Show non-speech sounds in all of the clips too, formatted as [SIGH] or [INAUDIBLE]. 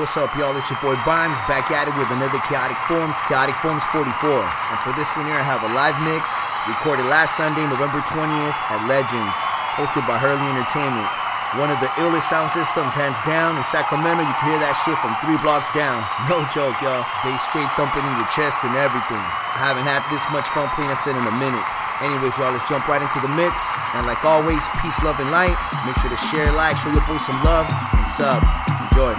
What's up, y'all? It's your boy Bimes back at it with another Chaotic Forms, Chaotic Forms 44. And for this one here, I have a live mix recorded last Sunday, November 20th at Legends, hosted by Hurley Entertainment. One of the illest sound systems, hands down. In Sacramento, you can hear that shit from three blocks down. [LAUGHS] No joke, y'all. Bass straight thumping in your chest and everything. I haven't had this much fun playing set in a minute. Anyways, y'all, let's jump right into the mix. And like always, peace, love, and light. Make sure to share, like, show your boys some love, and sub. Enjoy.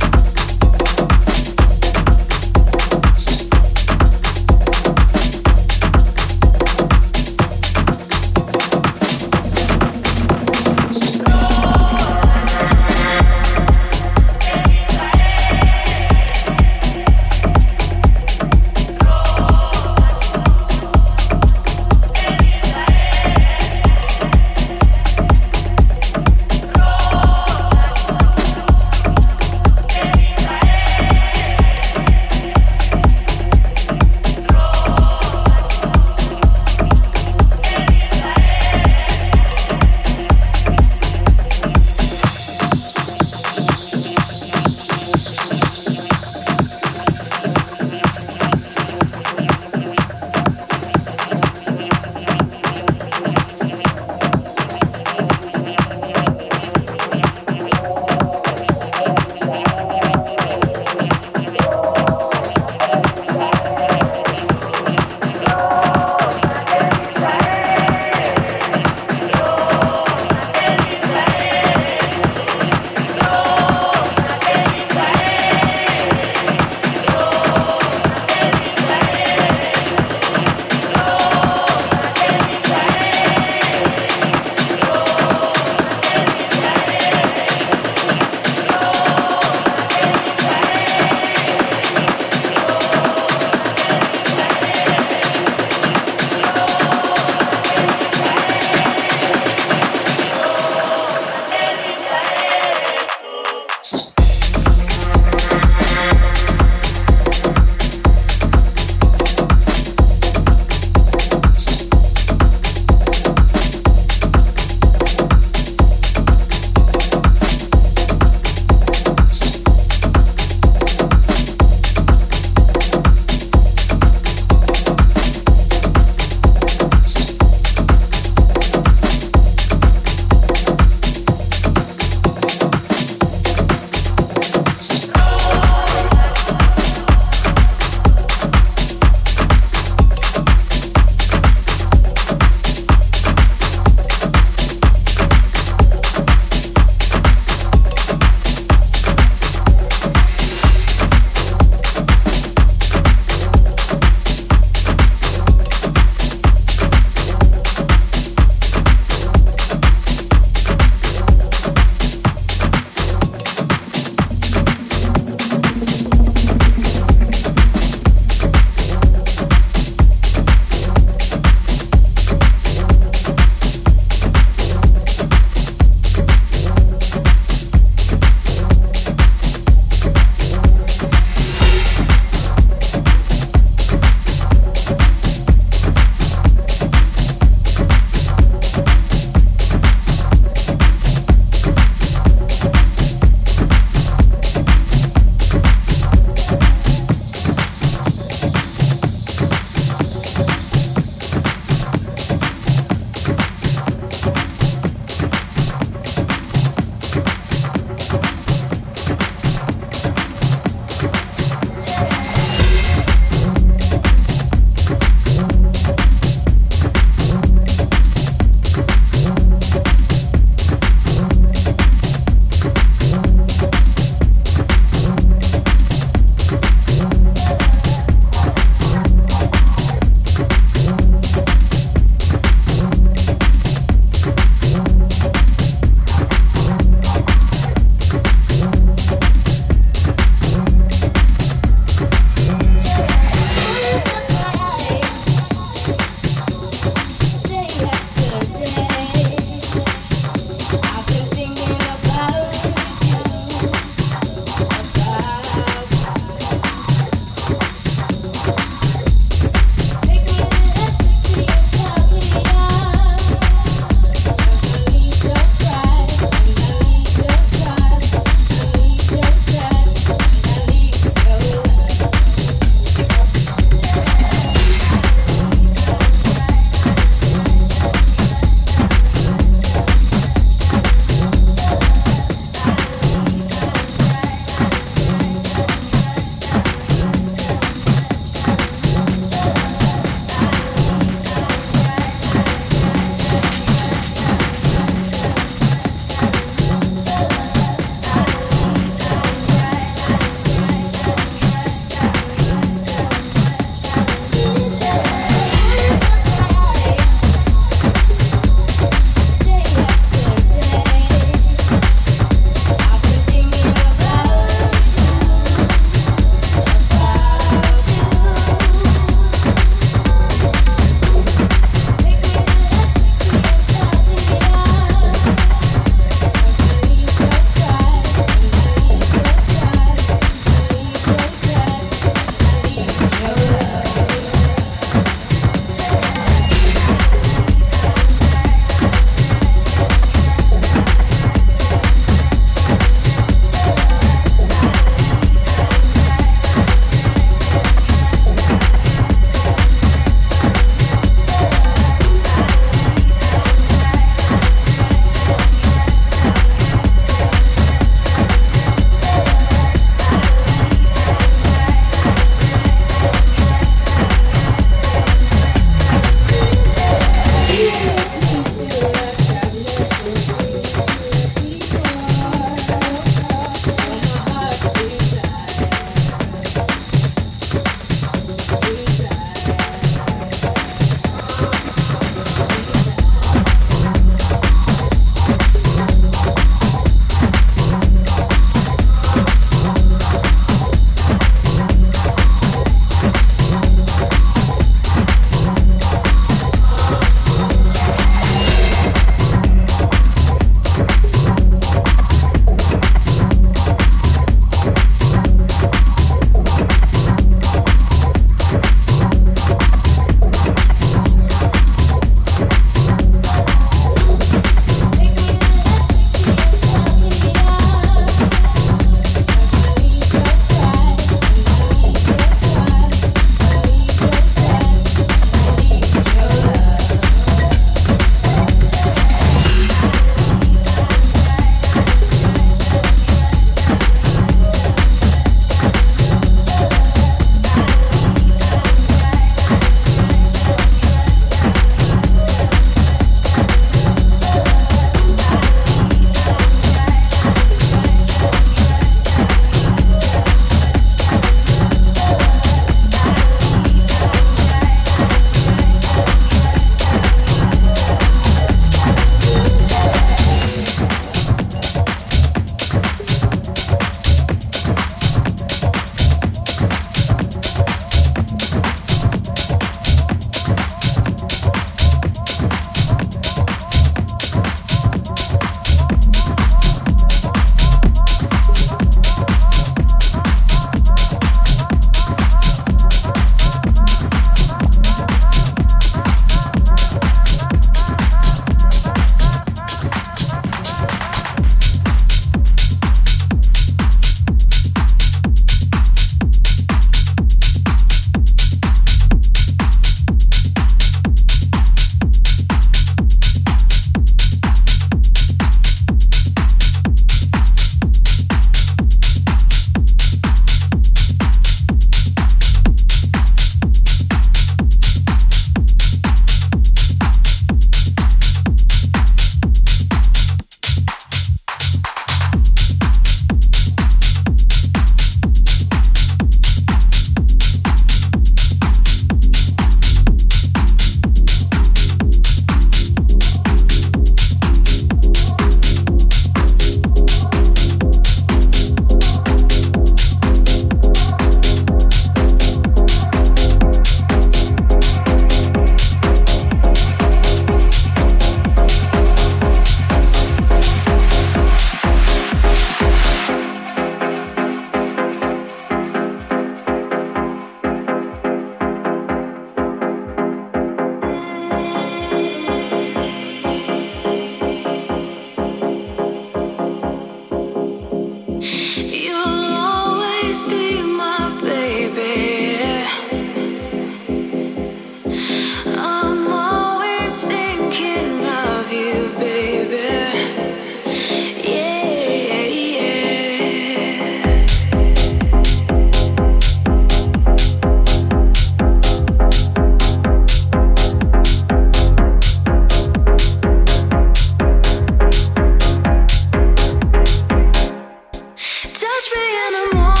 touch me in the morning.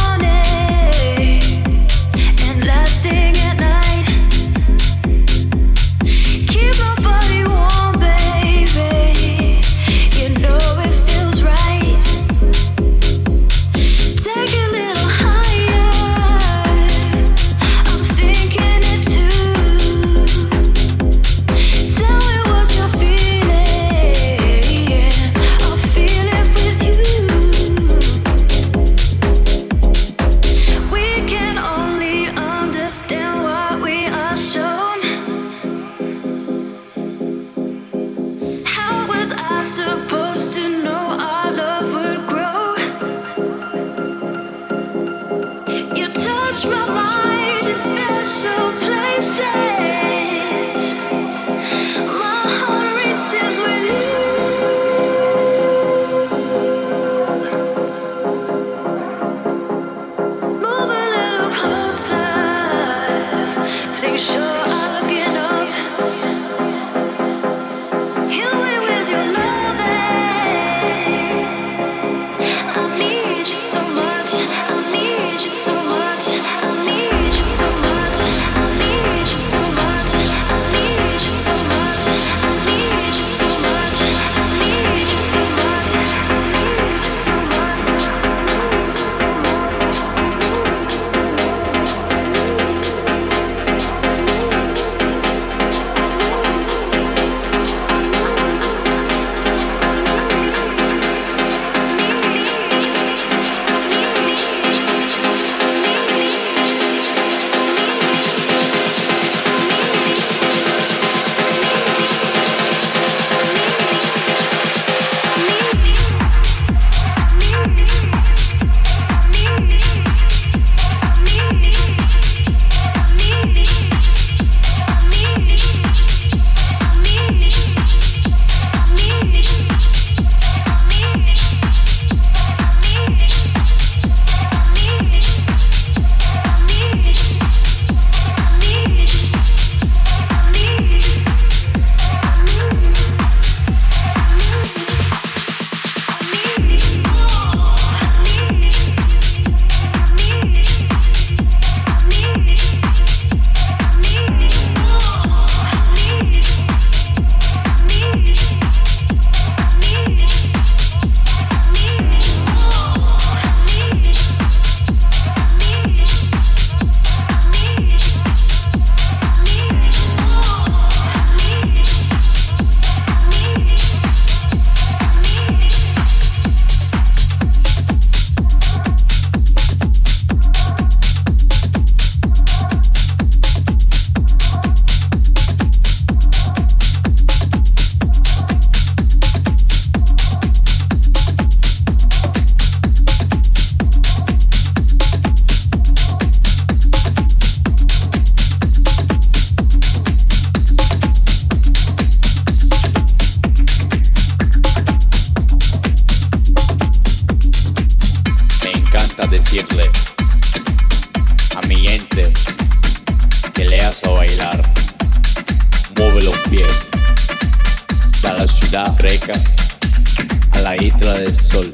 La isla del sol,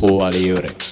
Cuba libre.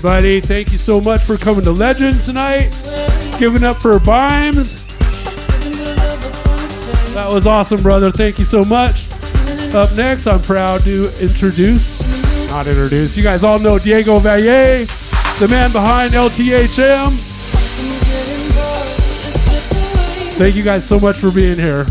Everybody. Thank you so much for coming to Legends tonight. Giving up for Bimes. That was awesome, brother. Thank you so much. Up next, I'm proud to introduce, not introduce, you guys all know Diego Valle, the man behind LTHM. Thank you guys so much for being here.